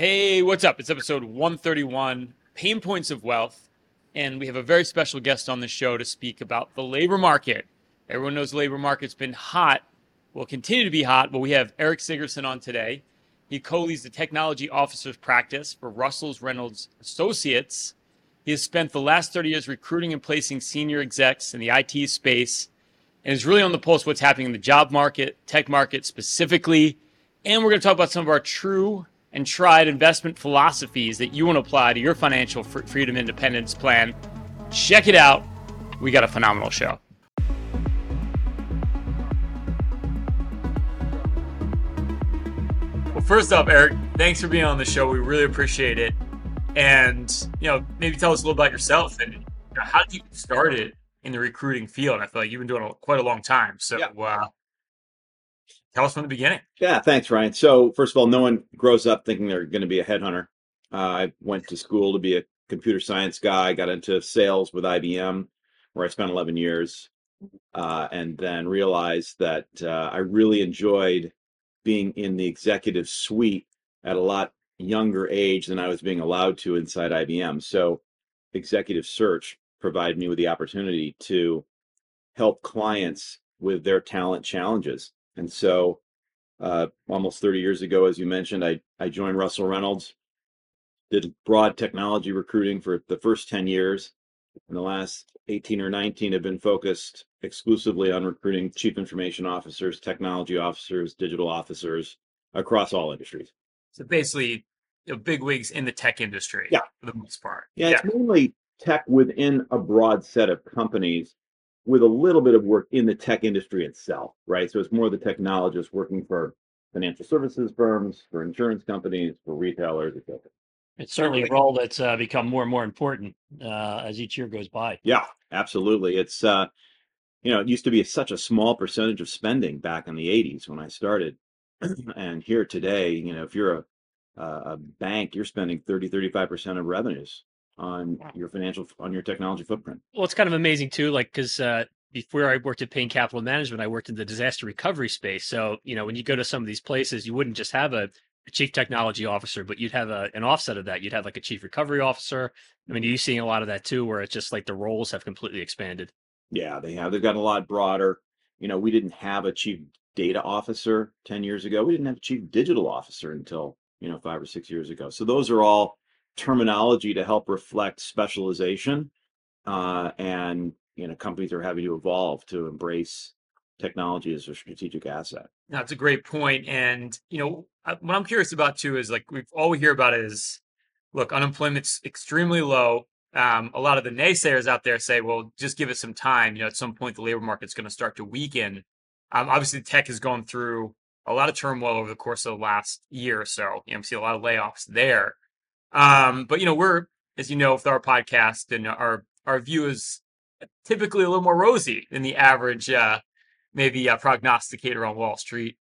Hey, what's up? It's episode 131 Payne Points of Wealth. And we have a very special guest on the show to speak about the labor market. Everyone knows the labor market's been hot, will continue to be hot, but we have Eric Sigurdson on today. He co leads the technology officer's practice for Russell's Reynolds Associates. He has spent the last 30 years recruiting and placing senior execs in the IT space and is really on the pulse of what's happening in the job market, tech market specifically. And we're going to talk about some of our true and tried investment philosophies that you want to apply to your financial freedom independence plan. Check it out. We got a phenomenal show. Well, first up, Eric, thanks for being on the show. We really appreciate it. And, you know, maybe tell us a little about yourself and you know, how did you get started in the recruiting field? I feel like you've been doing it quite a long time. So, yeah. uh, Tell us from the beginning. Yeah, thanks, Ryan. So, first of all, no one grows up thinking they're going to be a headhunter. Uh, I went to school to be a computer science guy, got into sales with IBM, where I spent 11 years, uh, and then realized that uh, I really enjoyed being in the executive suite at a lot younger age than I was being allowed to inside IBM. So, executive search provided me with the opportunity to help clients with their talent challenges and so, uh, almost 30 years ago, as you mentioned, I, I joined Russell Reynolds, did broad technology recruiting for the first 10 years. In the last 18 or 19 have been focused exclusively on recruiting chief information officers, technology officers, digital officers across all industries. So basically, you know, big wigs in the tech industry yeah. for the most part. Yeah, yeah, it's mainly tech within a broad set of companies with a little bit of work in the tech industry itself, right? So it's more the technologists working for financial services firms, for insurance companies, for retailers, etc. It's certainly a role that's uh, become more and more important uh, as each year goes by. Yeah, absolutely. It's uh, you know, it used to be such a small percentage of spending back in the '80s when I started, and here today, you know, if you're a a bank, you're spending 30, 35 percent of revenues on your financial on your technology footprint. Well, it's kind of amazing too, like because uh, before I worked at Payne Capital Management, I worked in the disaster recovery space. So you know, when you go to some of these places, you wouldn't just have a, a chief technology officer, but you'd have a, an offset of that. You'd have like a chief recovery officer. I mean, are you seeing a lot of that too, where it's just like the roles have completely expanded? Yeah, they have. They've gotten a lot broader. You know, we didn't have a chief data officer 10 years ago. We didn't have a chief digital officer until, you know, five or six years ago. So those are all terminology to help reflect specialization uh, and you know companies are having to evolve to embrace technology as a strategic asset. That's a great point and you know what i'm curious about too is like we've all we hear about is look unemployment's extremely low. Um, a lot of the naysayers out there say well just give it some time. You know at some point the labor market's going to start to weaken. Um, obviously tech has gone through a lot of turmoil over the course of the last year or so. You know we see a lot of layoffs there um, but you know, we're as you know, with our podcast and our our view is typically a little more rosy than the average uh, maybe a prognosticator on Wall Street.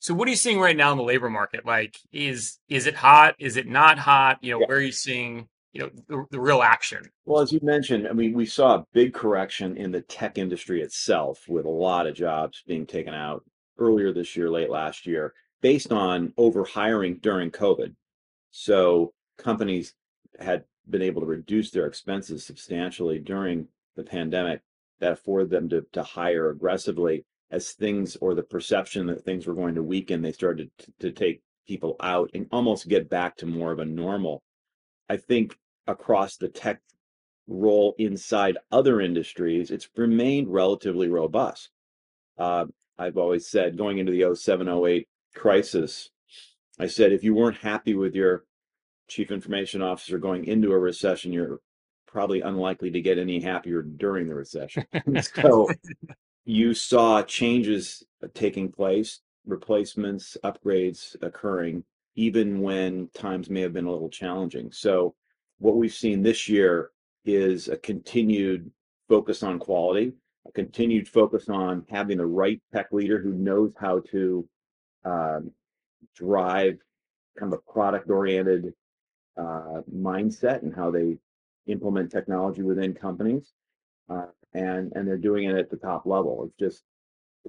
So what are you seeing right now in the labor market? Like, is is it hot? Is it not hot? You know, yeah. where are you seeing you know the, the, real action? Well, as you mentioned, I mean, we saw a big correction in the tech industry itself, with a lot of jobs being taken out earlier this year, late last year, based on over hiring during COVID. So companies had been able to reduce their expenses substantially during the pandemic that afforded them to, to hire aggressively as things or the perception that things were going to weaken they started to, to take people out and almost get back to more of a normal. I think across the tech role inside other industries it's remained relatively robust. Uh, i've always said going into the 07 08 crisis i said if you weren't happy with your chief information officer going into a recession, you're probably unlikely to get any happier during the recession. so you saw changes taking place, replacements, upgrades occurring, even when times may have been a little challenging. So what we've seen this year is a continued focus on quality, a continued focus on having the right tech leader who knows how to um, drive kind of a product oriented uh, mindset and how they implement technology within companies, uh, and and they're doing it at the top level. It's just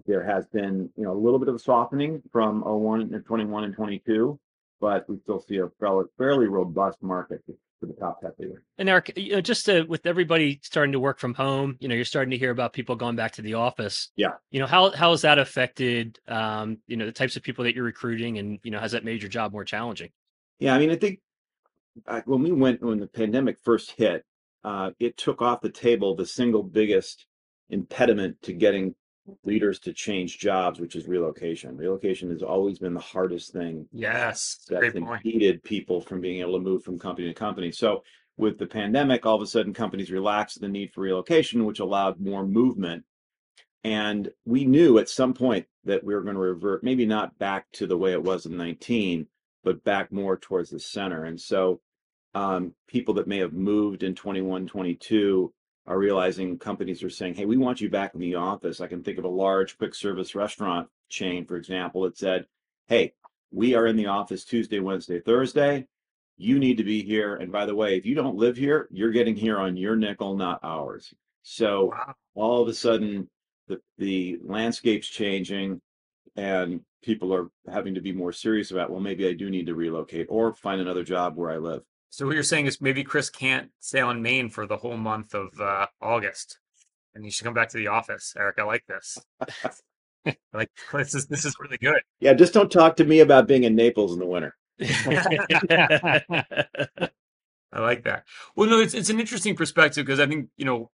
there has been you know a little bit of a softening from 01 and 21 and 22, but we still see a fairly, fairly robust market for the top tech leader. And Eric, you know, just to, with everybody starting to work from home, you know, you're starting to hear about people going back to the office. Yeah. You know, how how has that affected, um, you know, the types of people that you're recruiting, and you know, has that made your job more challenging? Yeah, I mean, I think when we went when the pandemic first hit, uh, it took off the table the single biggest impediment to getting leaders to change jobs, which is relocation. Relocation has always been the hardest thing Yes, that's point. impeded people from being able to move from company to company. So with the pandemic, all of a sudden companies relaxed the need for relocation, which allowed more movement. And we knew at some point that we were going to revert, maybe not back to the way it was in 19, but back more towards the center. And so um, people that may have moved in 21, 22 are realizing companies are saying, hey, we want you back in the office. I can think of a large quick service restaurant chain, for example, that said, hey, we are in the office Tuesday, Wednesday, Thursday. You need to be here. And by the way, if you don't live here, you're getting here on your nickel, not ours. So all of a sudden, the, the landscape's changing and people are having to be more serious about, well, maybe I do need to relocate or find another job where I live. So what you're saying is maybe Chris can't stay on Maine for the whole month of uh, August, and he should come back to the office. Eric, I like this. Like this is this is really good. Yeah, just don't talk to me about being in Naples in the winter. I like that. Well, no, it's it's an interesting perspective because I think you know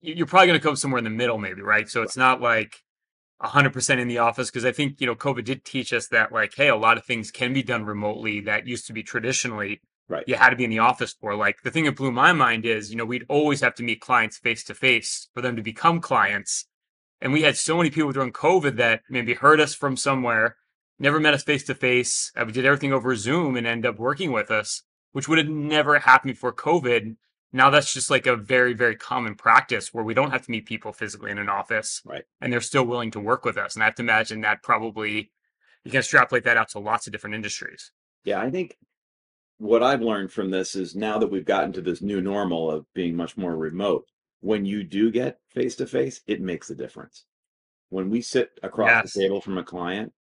you're probably going to come somewhere in the middle, maybe, right? So it's not like hundred percent in the office because I think you know COVID did teach us that like, hey, a lot of things can be done remotely that used to be traditionally Right. you had to be in the office for. Like the thing that blew my mind is you know we'd always have to meet clients face to face for them to become clients, and we had so many people during COVID that maybe heard us from somewhere, never met us face to face. Uh, we did everything over Zoom and end up working with us which would have never happened before COVID. Now that's just like a very, very common practice where we don't have to meet people physically in an office. Right. And they're still willing to work with us. And I have to imagine that probably you can extrapolate that out to lots of different industries. Yeah, I think what I've learned from this is now that we've gotten to this new normal of being much more remote, when you do get face to face, it makes a difference. When we sit across Yes. the table from a client,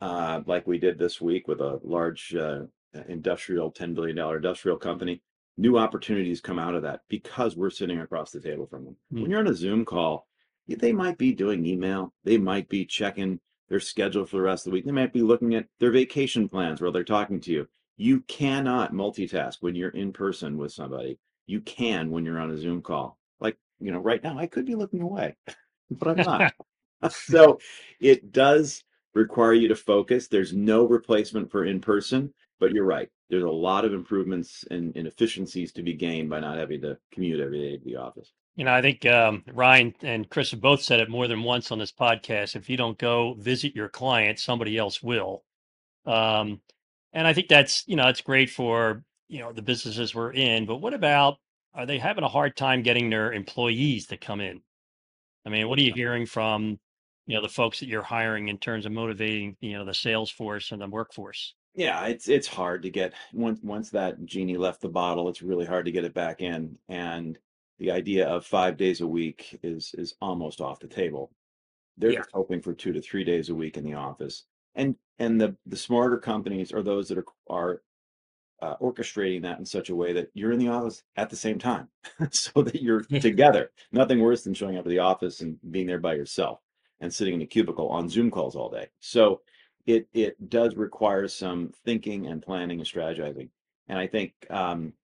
uh, like we did this week with a large uh, industrial, $10 billion industrial company, new opportunities come out of that because we're sitting across the table from them. Hmm. When you're on a Zoom call, they might be doing email, they might be checking their schedule for the rest of the week, they might be looking at their vacation plans while they're talking to you. You cannot multitask when you're in person with somebody. You can when you're on a Zoom call. Like, you know, right now I could be looking away, but I'm not. so it does require you to focus. There's no replacement for in person, but you're right. There's a lot of improvements and, and efficiencies to be gained by not having to commute every day to the office. You know, I think um, Ryan and Chris have both said it more than once on this podcast. If you don't go visit your client, somebody else will. Um, and I think that's you know it's great for you know the businesses we're in. But what about are they having a hard time getting their employees to come in? I mean, what are you hearing from you know the folks that you're hiring in terms of motivating you know the sales force and the workforce? Yeah, it's it's hard to get once once that genie left the bottle, it's really hard to get it back in. And the idea of five days a week is is almost off the table. They're Yeah. just hoping for two to three days a week in the office. And and the the smarter companies are those that are are uh, orchestrating that in such a way that you're in the office at the same time, so that you're together. Nothing worse than showing up at the office and being there by yourself and sitting in a cubicle on Zoom calls all day. So it it does require some thinking and planning and strategizing. And I think um,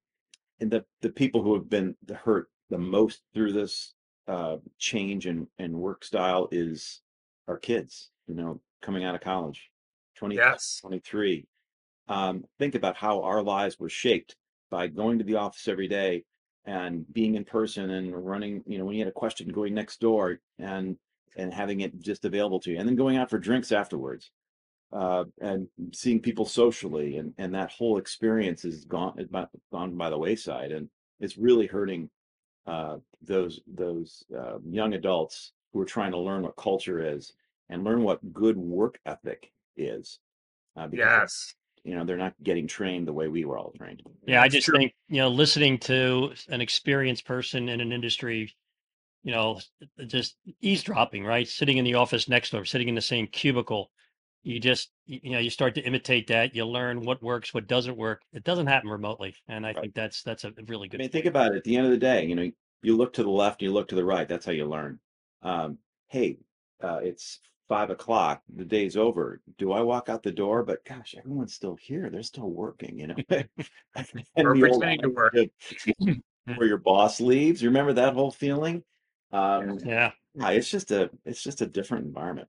and the the people who have been hurt the most through this uh, change in in work style is our kids. You know, coming out of college, 20, Yes. 23. Um, think about how our lives were shaped by going to the office every day and being in person and running. You know, when you had a question, going next door and and having it just available to you, and then going out for drinks afterwards uh, and seeing people socially and, and that whole experience is gone is by, gone by the wayside and it's really hurting uh, those those uh, young adults who are trying to learn what culture is and learn what good work ethic is uh, because Yes. you know they're not getting trained the way we were all trained Yeah, I just true. think, you know, listening to an experienced person in an industry, you know, just eavesdropping, right? Sitting in the office next door, sitting in the same cubicle. You just you know you start to imitate that. You learn what works, what doesn't work. It doesn't happen remotely, and I Right. think that's that's a really good I mean, point. think about it. At the end of the day, you know, you look to the left, you look to the right. That's how you learn. Um, hey, uh, it's five o'clock. The day's over. Do I walk out the door? But gosh, everyone's still here. They're still working. You know, and to work. where your boss leaves. You remember that whole feeling? Um, Yeah, yeah, it's just a it's just a different environment.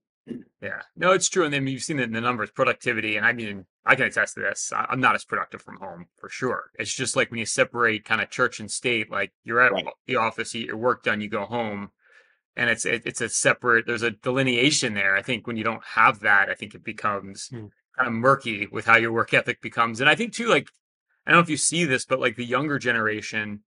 Yeah, no, it's true. And then you've seen it in the numbers, productivity. And I mean, I can attest to this. I'm not as productive from home for sure. It's just like when you separate kind of church and state, like you're at Right. the office, you get your work done, you go home. And it's it, it's a separate. There's a delineation there. I think when you don't have that, I think it becomes Hmm. kind of murky with how your work ethic becomes. And I think too, like I don't know if you see this, but like the younger generation,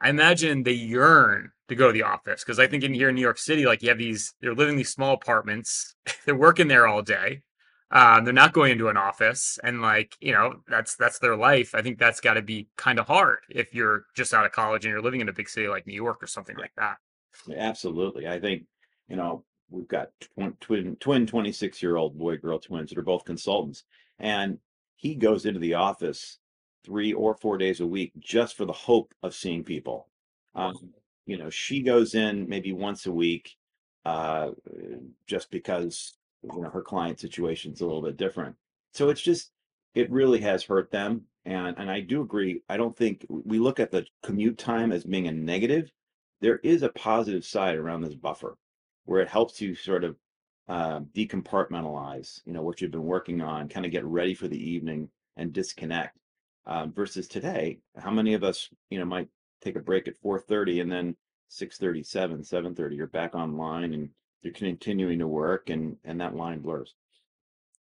I imagine they yearn to go to the office because I think in here in New York City, like you have these, they're living in these small apartments, they're working there all day, um, they're not going into an office, and like you know that's that's their life. I think that's got to be kind of hard if you're just out of college and you're living in a big city like New York or something like that. Absolutely. I think, you know, we've got twin twin, twin 26 year old boy girl twins that are both consultants. And he goes into the office three or four days a week just for the hope of seeing people. Um, you know, she goes in maybe once a week uh, just because, you know, her client situation's a little bit different. So it's just, it really has hurt them. And, and I do agree. I don't think we look at the commute time as being a negative there is a positive side around this buffer where it helps you sort of uh, decompartmentalize, you know, what you've been working on, kind of get ready for the evening and disconnect. Um, versus today, how many of us, you know, might take a break at 4:30 and then 6:37, 7:30, you're back online and you're continuing to work and and that line blurs.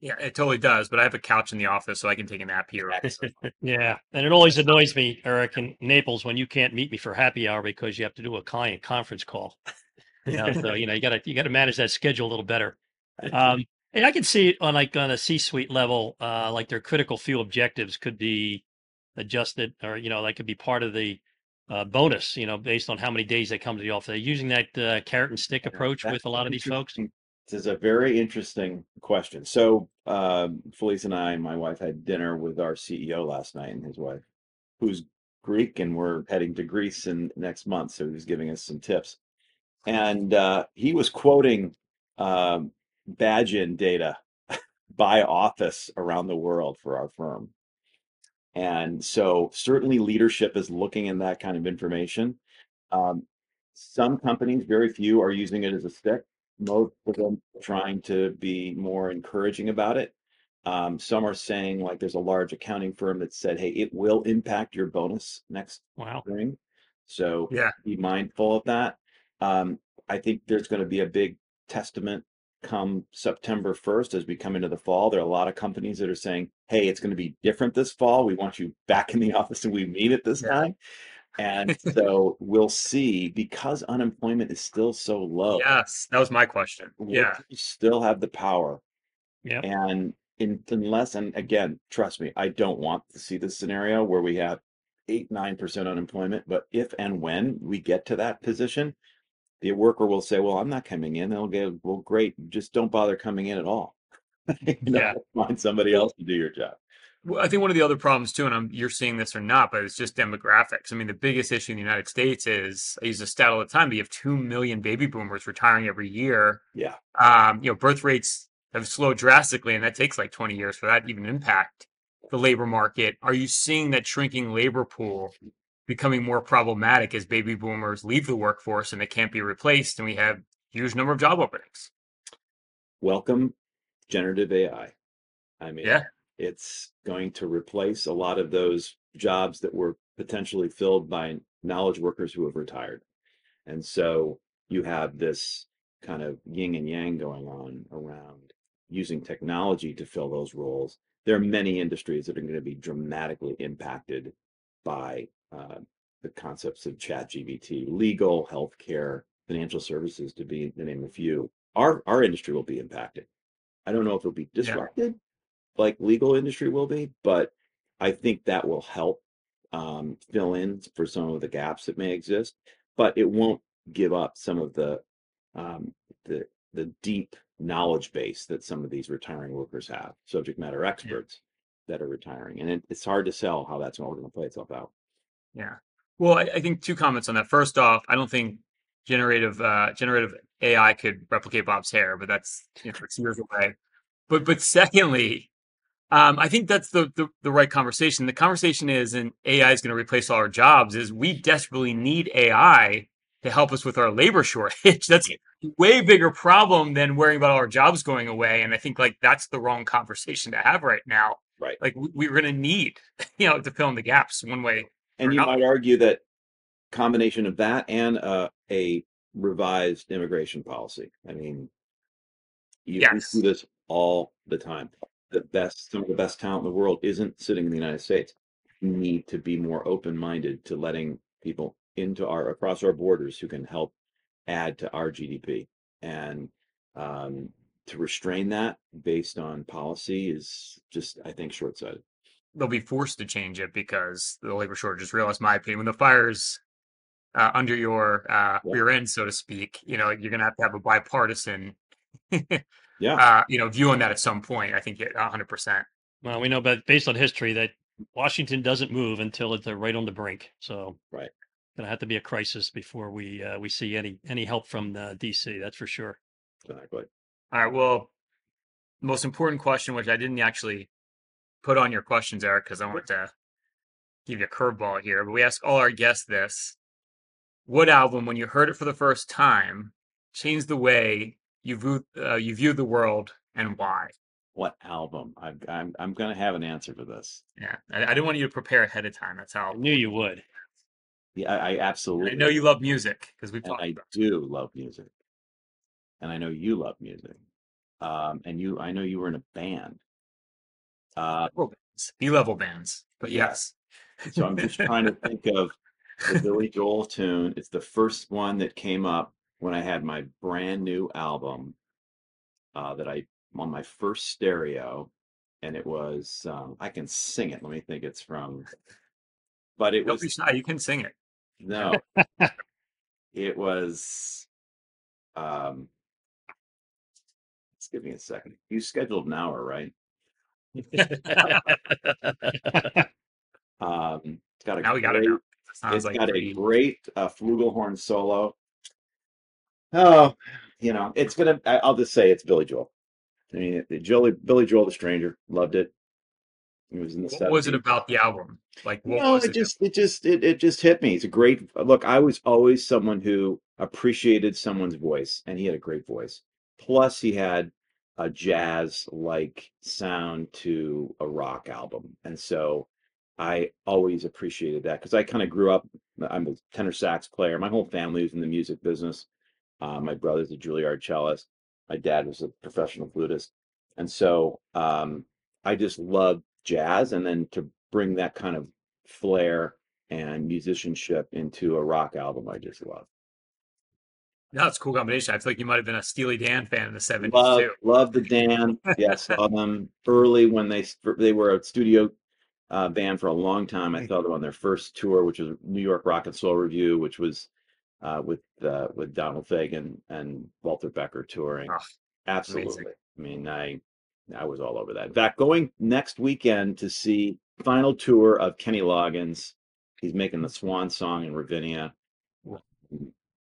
Yeah, it totally does. But I have a couch in the office, so I can take a nap here. yeah, and it always annoys me, Eric, in Naples when you can't meet me for happy hour because you have to do a client conference call. You know, so you know you got to you got to manage that schedule a little better. Um, and I can see on like on a C-suite level, uh, like their critical few objectives could be adjusted, or you know, that could be part of the uh, bonus. You know, based on how many days they come to the office. They're using that uh, carrot and stick approach That's with a lot of these folks. This is a very interesting question. So, um, Felice and I and my wife had dinner with our CEO last night and his wife, who's Greek, and we're heading to Greece in next month. So he was giving us some tips, and uh, he was quoting um, badge in data by office around the world for our firm. And so certainly leadership is looking in that kind of information. Um, some companies, very few, are using it as a stick. Most of them are trying to be more encouraging about it. Um, some are saying, like, there's a large accounting firm that said, hey, it will impact your bonus next Wow. spring. So Yeah. be mindful of that. Um, I think there's going to be a big testament come September 1st as we come into the fall. There are a lot of companies that are saying, hey, it's going to be different this fall. We want you back in the office and we meet at this Yeah. time. And so we'll see because unemployment is still so low. Yes, that was my question. Yeah, workers still have the power. Yep. And in, unless, and again, trust me, I don't want to see this scenario where we have eight, nine percent unemployment. But if and when we get to that position, the worker will say, "Well, I'm not coming in." They'll get, "Well, great, just don't bother coming in at all." you know, Yeah. find somebody else to do your job. Well, I think one of the other problems too, and I'm, you're seeing this or not, but it's just demographics. I mean, the biggest issue in the United States is I use a stat all the time. But you have two million baby boomers retiring every year. Yeah, Um, you know, birth rates have slowed drastically, and that takes like 20 years for that to even impact the labor market. Are you seeing that shrinking labor pool becoming more problematic as baby boomers leave the workforce and they can't be replaced, and we have huge number of job openings? welcome generative AI. I mean, Yeah. it's going to replace a lot of those jobs that were potentially filled by knowledge workers who have retired. And so you have this kind of yin and yang going on around using technology to fill those roles. There are many industries that are going to be dramatically impacted by uh, the concepts of ChatGPT, legal, healthcare, financial services, to be to name of a few. Our our industry will be impacted. I don't know if it'll be disrupted like legal industry will be, but I think that will help um, fill in for some of the gaps that may exist. But it won't give up some of the um, the the deep knowledge base that some of these retiring workers have, subject matter experts that are retiring, and it, it's hard to sell how that's all going to play itself out. Yeah. Well, I, I think two comments on that. First off, I don't think generative uh, generative AI could replicate Bob's hair, but that's you know, it's years away. But but secondly, um, I think that's the, the the right conversation. The conversation is, and AI is going to replace all our jobs. Is we desperately need AI to help us with our labor shortage. That's a way bigger problem than worrying about all our jobs going away. And I think like that's the wrong conversation to have right now. Right. Like we, we're going to need, you know, to fill in the gaps one way. And you another. might argue that combination of that and uh, a revised immigration policy. I mean, you Yes. see this all the time. The best, some of the best talent in the world isn't sitting in the United States. We need to be more open-minded to letting people into our across our borders who can help add to our GDP. And um, to restrain that based on policy is just, I think, short-sighted. They'll be forced to change it because the labor shortage is real. That's my opinion. When the fire's uh, under your uh, Yeah. rear end, so to speak, you know, you're gonna have to have a bipartisan, Yeah. uh, you know, view on that at some point. I think it 100. percent Well, we know, but based on history, that Washington doesn't move until it's uh, right on the brink. So, Right. gonna have to be a crisis before we uh, we see any any help from DC. That's for sure. Exactly. All right. Well, most important question, which I didn't actually put on your questions, Eric, because I want to give you a curveball here. But we ask all our guests this: What album, when you heard it for the first time, changed the way you view uh, you viewed the world, and why? What album? I, I'm I'm gonna have an answer for this. Yeah, I, I didn't want you to prepare ahead of time. That's how I knew you would. Yeah, I, I I know you love music because we've and talked. I about do love music, and I know you love music. Um, and you, I know you were in a band. Uh, B-level bands, but yes. so I'm just trying to think of the Billy Joel tune. It's the first one that came up when I had my brand new album uh, that I on my first stereo, and it was um, I can sing it. Let me think. It's from, but it Don't was be shy. You can sing it. No. it was um just give me a second. You scheduled an hour, right? Um it's got a now we got it. great, Now. Sounds it's like got a pretty- great uh, flugelhorn solo. Oh, you know, it's gonna I, I'll just say it's Billy Joel. I mean it, Joey, Billy Joel the Stranger, loved it. It was in the set. What was it about the album? Like what no, was it it? just it just it, it just hit me. It's a great look. I was always someone who appreciated someone's voice, and he had a great voice. Plus, he had a jazz like sound to a rock album, and so I always appreciated that because I kind of grew up. I'm a tenor sax player. My whole family was in the music business. Uh, my brother's a Juilliard cellist. My dad was a professional flutist, and so um, I just loved jazz, and then to bring that kind of flair and musicianship into a rock album, I just love. No, it's a cool combination. I feel like you might have been a Steely Dan fan in the 70s Love, too. love the Dan. Yes, saw them early when they they were a studio uh, band for a long time. I saw them on their first tour, which was New York Rock and Soul Revue, which was uh, with uh, with Donald Fagen and Walter Becker touring. Oh, Absolutely. I mean, I I was all over that. In fact, going next weekend to see final tour of Kenny Loggins. He's making the Swan Song in Ravinia.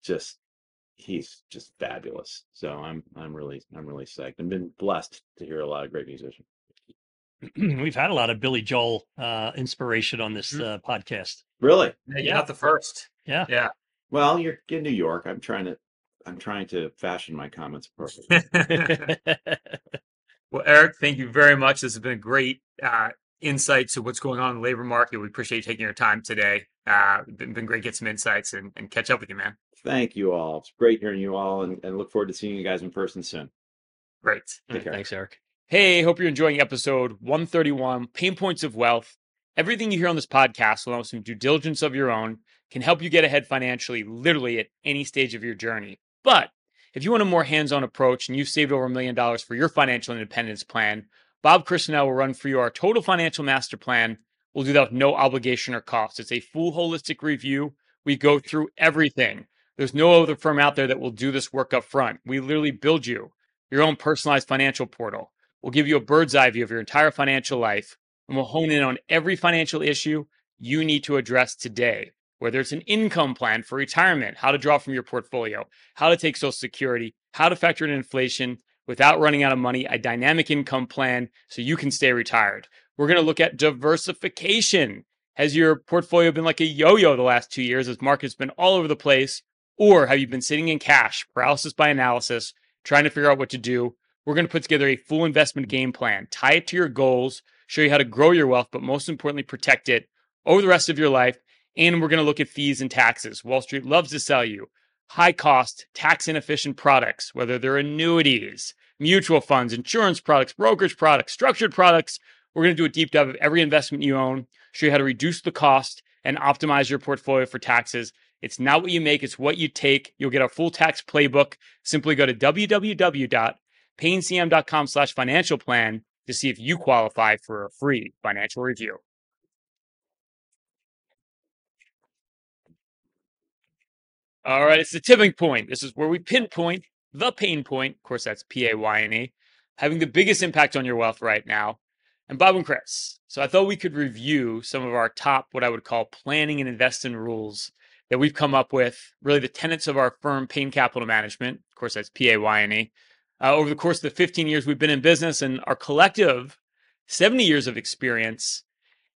Just he's just fabulous. So I'm I'm really I'm really psyched. I've been blessed to hear a lot of great musicians. We've had a lot of Billy Joel uh, inspiration on this Mhm. uh, podcast. Really? Yeah, you're Yeah. not the first. Yeah. Yeah. Well, you're in New York. I'm trying to I'm trying to fashion my comments appropriately. well, Eric, thank you very much. This has been a great uh, insight to what's going on in the labor market. We appreciate you taking your time today. Uh, been, been great to get some insights and, and catch up with you, man. Thank you all. It's great hearing you all and, and look forward to seeing you guys in person soon. Great. Take care. Thanks, Eric. Hey, hope you're enjoying episode 131 Payne Points of Wealth. Everything you hear on this podcast, along with some due diligence of your own, can help you get ahead financially, literally at any stage of your journey. But if you want a more hands on approach and you've saved over a million dollars for your financial independence plan, Bob Christenell will run for you our total financial master plan. We'll do that with no obligation or cost. It's a full holistic review. We go through everything. There's no other firm out there that will do this work up front. We literally build you your own personalized financial portal. We'll give you a bird's eye view of your entire financial life, and we'll hone in on every financial issue you need to address today. Whether it's an income plan for retirement, how to draw from your portfolio, how to take Social Security, how to factor in inflation without running out of money, a dynamic income plan so you can stay retired. We're going to look at diversification. Has your portfolio been like a yo yo the last two years as markets been all over the place? Or have you been sitting in cash, paralysis by analysis, trying to figure out what to do? We're going to put together a full investment game plan, tie it to your goals, show you how to grow your wealth, but most importantly, protect it over the rest of your life. And we're going to look at fees and taxes. Wall Street loves to sell you high cost, tax inefficient products, whether they're annuities, mutual funds, insurance products, brokerage products, structured products. We're going to do a deep dive of every investment you own, show you how to reduce the cost and optimize your portfolio for taxes. It's not what you make, it's what you take. You'll get a full tax playbook. Simply go to www.paynecm.com slash financial plan to see if you qualify for a free financial review. All right, it's the tipping point. This is where we pinpoint the pain point. Of course, that's P A Y N E, having the biggest impact on your wealth right now. And Bob and Chris. So I thought we could review some of our top, what I would call planning and investing rules that we've come up with, really the tenets of our firm, Payne Capital Management. Of course, that's P A Y N E. Uh, over the course of the 15 years we've been in business and our collective 70 years of experience.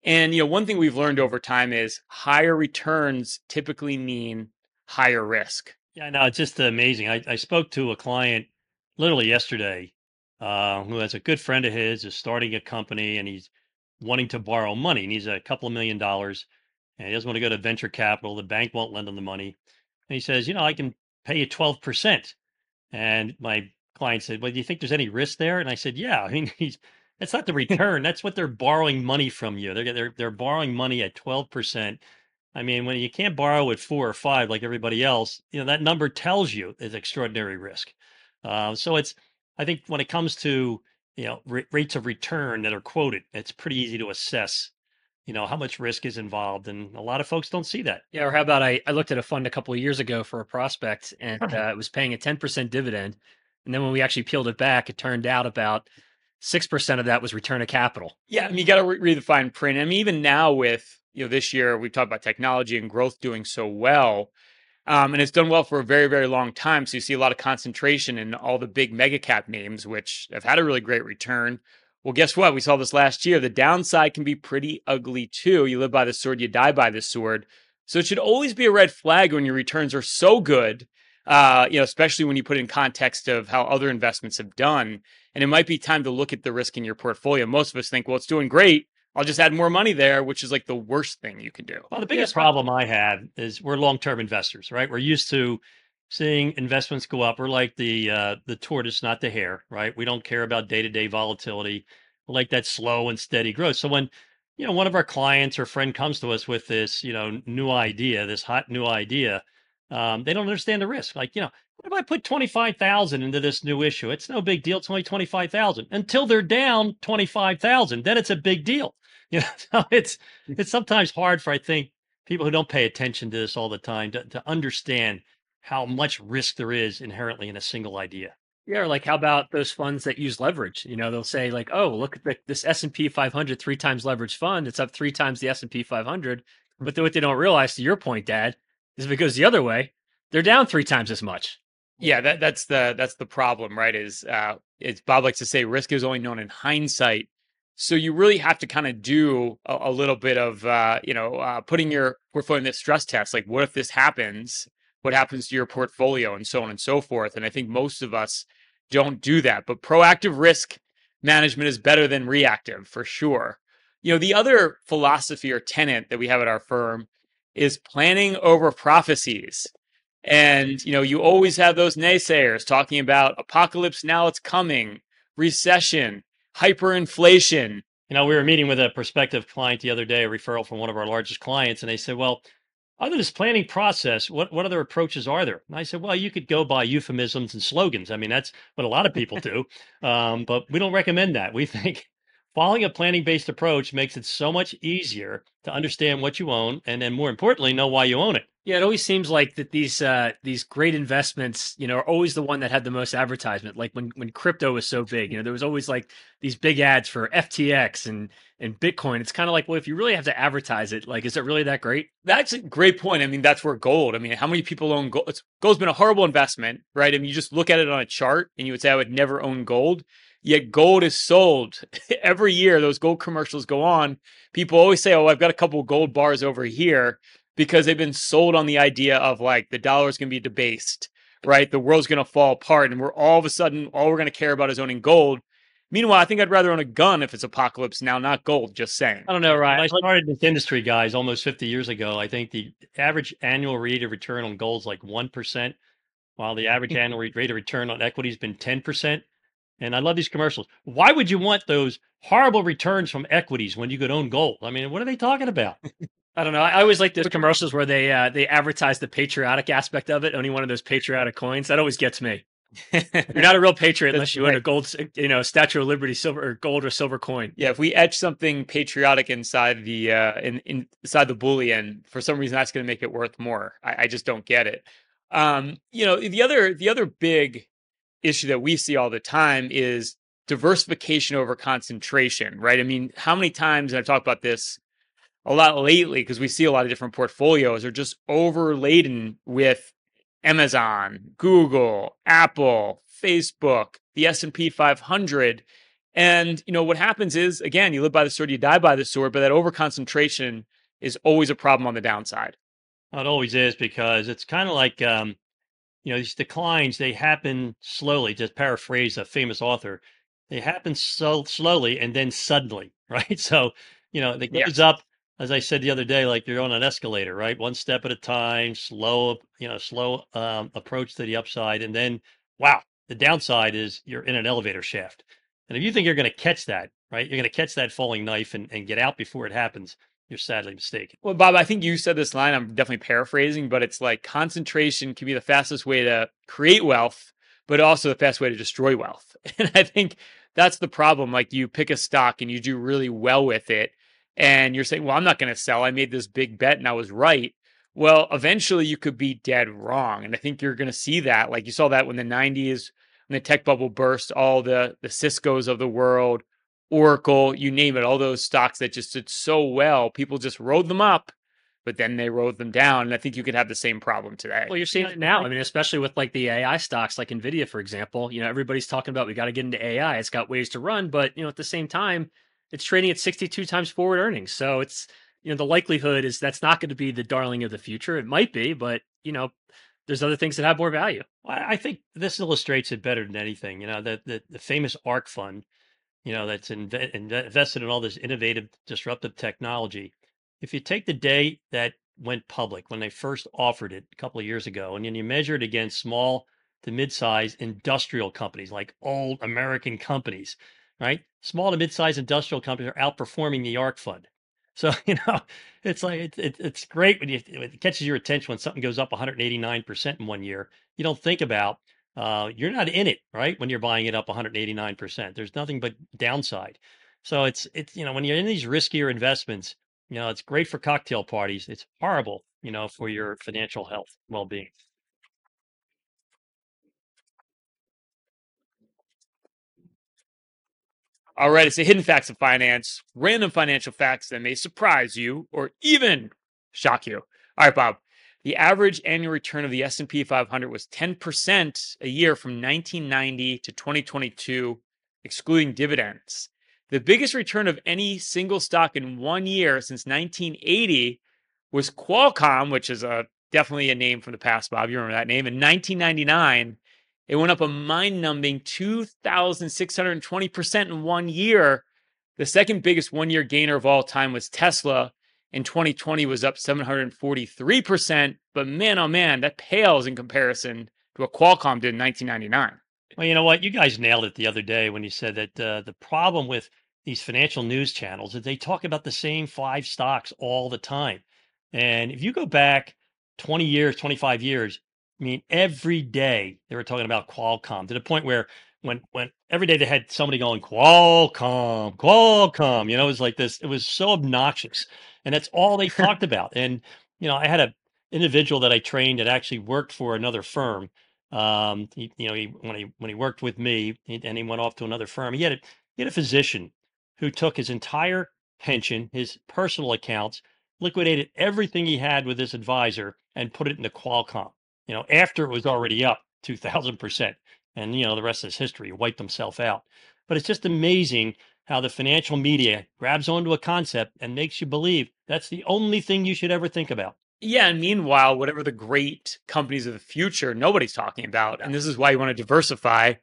And you know, one thing we've learned over time is higher returns typically mean higher risk. Yeah, no, it's just amazing. I, I spoke to a client literally yesterday uh, who has a good friend of his is starting a company and he's wanting to borrow money. And he's a couple of million dollars and he doesn't want to go to venture capital. The bank won't lend him the money. And he says, you know, I can pay you 12%. And my client said, well, do you think there's any risk there? And I said, yeah. I mean, he's, that's not the return. that's what they're borrowing money from you. They're, they're, they're borrowing money at 12%. I mean, when you can't borrow at four or five like everybody else, you know, that number tells you is extraordinary risk. Uh, so it's, I think when it comes to, you know, r- rates of return that are quoted, it's pretty easy to assess, you know, how much risk is involved. And a lot of folks don't see that. Yeah. Or how about I, I looked at a fund a couple of years ago for a prospect and uh, it was paying a 10% dividend. And then when we actually peeled it back, it turned out about 6% of that was return of capital. Yeah. I mean, you got to re- read the fine print. I mean, even now with, you know, this year we've talked about technology and growth doing so well. Um, and it's done well for a very, very long time. So you see a lot of concentration in all the big mega cap names, which have had a really great return. Well, guess what? We saw this last year. The downside can be pretty ugly too. You live by the sword, you die by the sword. So it should always be a red flag when your returns are so good, uh, you know, especially when you put in context of how other investments have done. And it might be time to look at the risk in your portfolio. Most of us think, well, it's doing great. I'll just add more money there, which is like the worst thing you can do. Well, the biggest problem I have is we're long-term investors, right? We're used to seeing investments go up. We're like the uh, the tortoise, not the hare, right? We don't care about day-to-day volatility. We like that slow and steady growth. So when you know one of our clients or friend comes to us with this, you know, new idea, this hot new idea, um, they don't understand the risk. Like, you know, what if I put twenty five thousand into this new issue? It's no big deal. It's only twenty five thousand until they're down twenty five thousand. Then it's a big deal. You know, so it's it's sometimes hard for I think people who don't pay attention to this all the time to, to understand how much risk there is inherently in a single idea. Yeah, or like how about those funds that use leverage? You know, they'll say like, "Oh, look at the, this S and P 500 three times leverage fund. It's up three times the S and P 500." But what they don't realize, to your point, Dad, is because the other way, they're down three times as much. Yeah, that, that's the that's the problem, right? Is uh, it's Bob likes to say, risk is only known in hindsight. So you really have to kind of do a, a little bit of, uh, you know, uh, putting your portfolio in this stress test. Like, what if this happens? What happens to your portfolio, and so on and so forth. And I think most of us don't do that. But proactive risk management is better than reactive for sure. You know, the other philosophy or tenet that we have at our firm is planning over prophecies. And, you know, you always have those naysayers talking about apocalypse now it's coming, recession, hyperinflation. You know, we were meeting with a prospective client the other day, a referral from one of our largest clients, and they said, Well, other this planning process, what, what other approaches are there? And I said, Well, you could go by euphemisms and slogans. I mean, that's what a lot of people do. um, but we don't recommend that. We think following a planning based approach makes it so much easier to understand what you own and then more importantly know why you own it Yeah, it always seems like that these uh, these great investments, you know, are always the one that had the most advertisement. Like when when crypto was so big, you know, there was always like these big ads for FTX and and Bitcoin. It's kind of like, well, if you really have to advertise it, like, is it really that great? That's a great point. I mean, that's where gold. I mean, how many people own gold? It's, gold's been a horrible investment, right? I mean, you just look at it on a chart and you would say, I would never own gold. Yet gold is sold every year. Those gold commercials go on. People always say, Oh, I've got a couple gold bars over here because they've been sold on the idea of like the dollar is going to be debased, right? The world's going to fall apart. And we're all of a sudden, all we're going to care about is owning gold. Meanwhile, I think I'd rather own a gun if it's apocalypse now, not gold. Just saying. I don't know, when i started this industry guys almost 50 years ago i think the average annual rate of return on gold is like 1% while the average annual rate of return on equity has been 10% and i love these commercials why would you want those horrible returns from equities when you could own gold i mean what are they talking about I don't know. I always like those commercials where they uh, they advertise the patriotic aspect of it, owning one of those patriotic coins. That always gets me. You're not a real patriot unless you own a gold, you know, Statue of Liberty silver or gold or silver coin. Yeah, if we etch something patriotic inside the uh in, in inside the bullion, for some reason that's going to make it worth more. I, I just don't get it. Um, you know, the other the other big issue that we see all the time is diversification over concentration, right? I mean, how many times and I've talked about this a lot lately because we see a lot of different portfolios are just overladen with Amazon, Google, Apple, Facebook, the S&P 500. And you know what happens is again, you live by the sword, you die by the sword, but that overconcentration is always a problem on the downside. it always is because it's kind of like um, you know these declines they happen slowly just paraphrase a famous author they happen so slowly and then suddenly right? So you know it Yeah. goes up as i said the other day like you're on an escalator right? One step at a time slow you know slow um, approach to the upside and then wow the downside is you're in an elevator shaft. And if you think you're going to catch that right? You're going to catch that falling knife and, and get out before it happens you're sadly mistaken Well, Bob, I think you said this line. I'm definitely paraphrasing, but it's like concentration can be the fastest way to create wealth, but also the fastest way to destroy wealth. And I think that's the problem. Like you pick a stock and you do really well with it, and you're saying, Well, I'm not going to sell. I made this big bet and I was right. Well, eventually you could be dead wrong. And I think you're going to see that. Like you saw that when the 90s, when the tech bubble burst, all the, the Cisco's of the world, Oracle, you name it, all those stocks that just did so well, people just rode them up, but then they rode them down. And I think you could have the same problem today. Well, you're seeing it now. I mean, especially with like the AI stocks, like Nvidia, for example. You know, everybody's talking about we got to get into AI. It's got ways to run, but you know, at the same time, it's trading at 62 times forward earnings. So it's you know the likelihood is that's not going to be the darling of the future. It might be, but you know, there's other things that have more value. I I think this illustrates it better than anything. You know, the the, the famous ARK fund, you know, that's inve- inve- invested in all this innovative, disruptive technology. If you take the day that went public when they first offered it a couple of years ago, and then you measure it against small to mid-sized industrial companies like old American companies, right? Small to mid-sized industrial companies are outperforming the ARK fund. So you know, it's like it, it, it's great when you it catches your attention when something goes up 189 percent in one year. You don't think about uh, you're not in it, right? When you're buying it up 189 percent, there's nothing but downside. So it's it's you know when you're in these riskier investments, you know it's great for cocktail parties. It's horrible, you know, for your financial health, well being. All right, it's the hidden facts of finance, random financial facts that may surprise you or even shock you. All right, Bob. The average annual return of the S&P 500 was 10% a year from 1990 to 2022, excluding dividends. The biggest return of any single stock in one year since 1980 was Qualcomm, which is a definitely a name from the past, Bob. You remember that name? In 1999, it went up a mind-numbing 2,620% in one year. The second biggest one-year gainer of all time was Tesla. In 2020 was up 743%. But man, oh man, that pales in comparison to what Qualcomm did in 1999. Well, you know what? You guys nailed it the other day when you said that uh, the problem with these financial news channels is they talk about the same five stocks all the time. And if you go back 20 years, 25 years, I mean, every day they were talking about Qualcomm to the point where when when every day they had somebody going Qualcomm, Qualcomm. You know, it was like this. It was so obnoxious, and that's all they talked about. And you know, I had a individual that I trained that actually worked for another firm. Um, he, you know, he, when he when he worked with me, he, and he went off to another firm. He had a he had a physician who took his entire pension, his personal accounts, liquidated everything he had with this advisor, and put it into Qualcomm. You know, after it was already up two thousand percent and you know the rest is history. He wiped himself out. But it's just amazing how the financial media grabs onto a concept and makes you believe that's the only thing you should ever think about. Yeah, and meanwhile, whatever the great companies of the future, nobody's talking about, and this is why you want to diversify,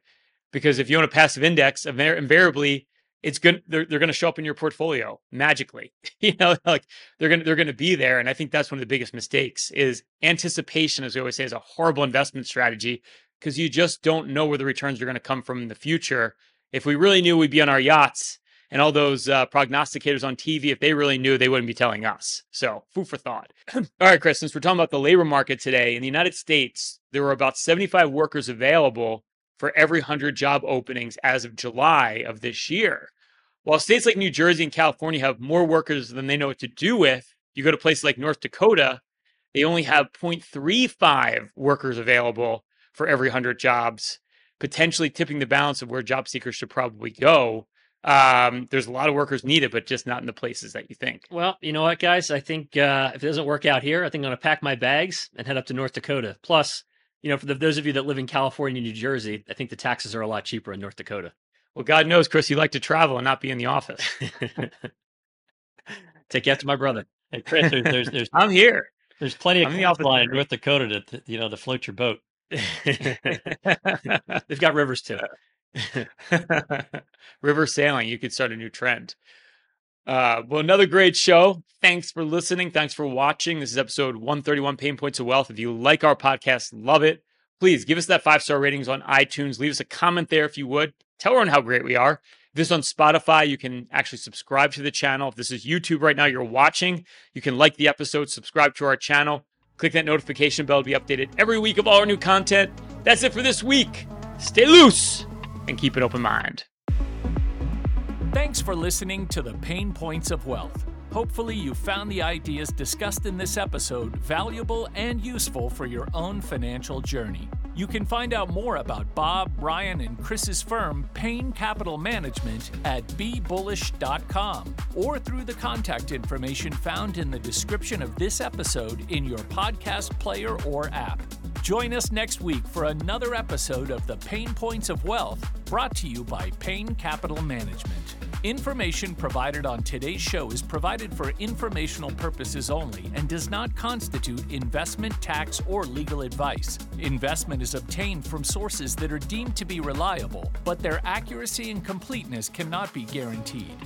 because if you own a passive index, invariably it's good they're, they're going to show up in your portfolio magically you know like they're going to they're going to be there and i think that's one of the biggest mistakes is anticipation as we always say is a horrible investment strategy because you just don't know where the returns are going to come from in the future. If we really knew we'd be on our yachts and all those uh, prognosticators on TV, if they really knew, they wouldn't be telling us. So, food for thought. all right, Chris, since we're talking about the labor market today, in the United States, there were about 75 workers available for every 100 job openings as of July of this year. While states like New Jersey and California have more workers than they know what to do with, you go to places like North Dakota, they only have 0.35 workers available for every 100 jobs, potentially tipping the balance of where job seekers should probably go. Um, there's a lot of workers needed, but just not in the places that you think. Well, you know what, guys? I think uh, if it doesn't work out here, I think I'm going to pack my bags and head up to North Dakota. Plus, you know, for the, those of you that live in California, and New Jersey, I think the taxes are a lot cheaper in North Dakota. Well, God knows, Chris, you like to travel and not be in the office. Take you out to my brother. Hey, Chris, there's, there's, there's I'm here. There's plenty of coastline in North Dakota to, you know, to float your boat. They've got rivers too. River sailing. You could start a new trend. Uh, well, another great show. Thanks for listening. Thanks for watching. This is episode 131 Payne Points of Wealth. If you like our podcast, love it, please give us that five star ratings on iTunes. Leave us a comment there if you would. Tell everyone how great we are. If this is on Spotify, you can actually subscribe to the channel. If this is YouTube right now, you're watching, you can like the episode, subscribe to our channel. Click that notification bell to be updated every week of all our new content. That's it for this week. Stay loose and keep an open mind. Thanks for listening to the Payne Points of Wealth. Hopefully, you found the ideas discussed in this episode valuable and useful for your own financial journey. You can find out more about Bob, Ryan, and Chris's firm, Payne Capital Management, at bebullish.com or through the contact information found in the description of this episode in your podcast player or app. Join us next week for another episode of The Payne Points of Wealth, brought to you by Payne Capital Management. Information provided on today's show is provided for informational purposes only and does not constitute investment, tax, or legal advice. Investment is obtained from sources that are deemed to be reliable, but their accuracy and completeness cannot be guaranteed.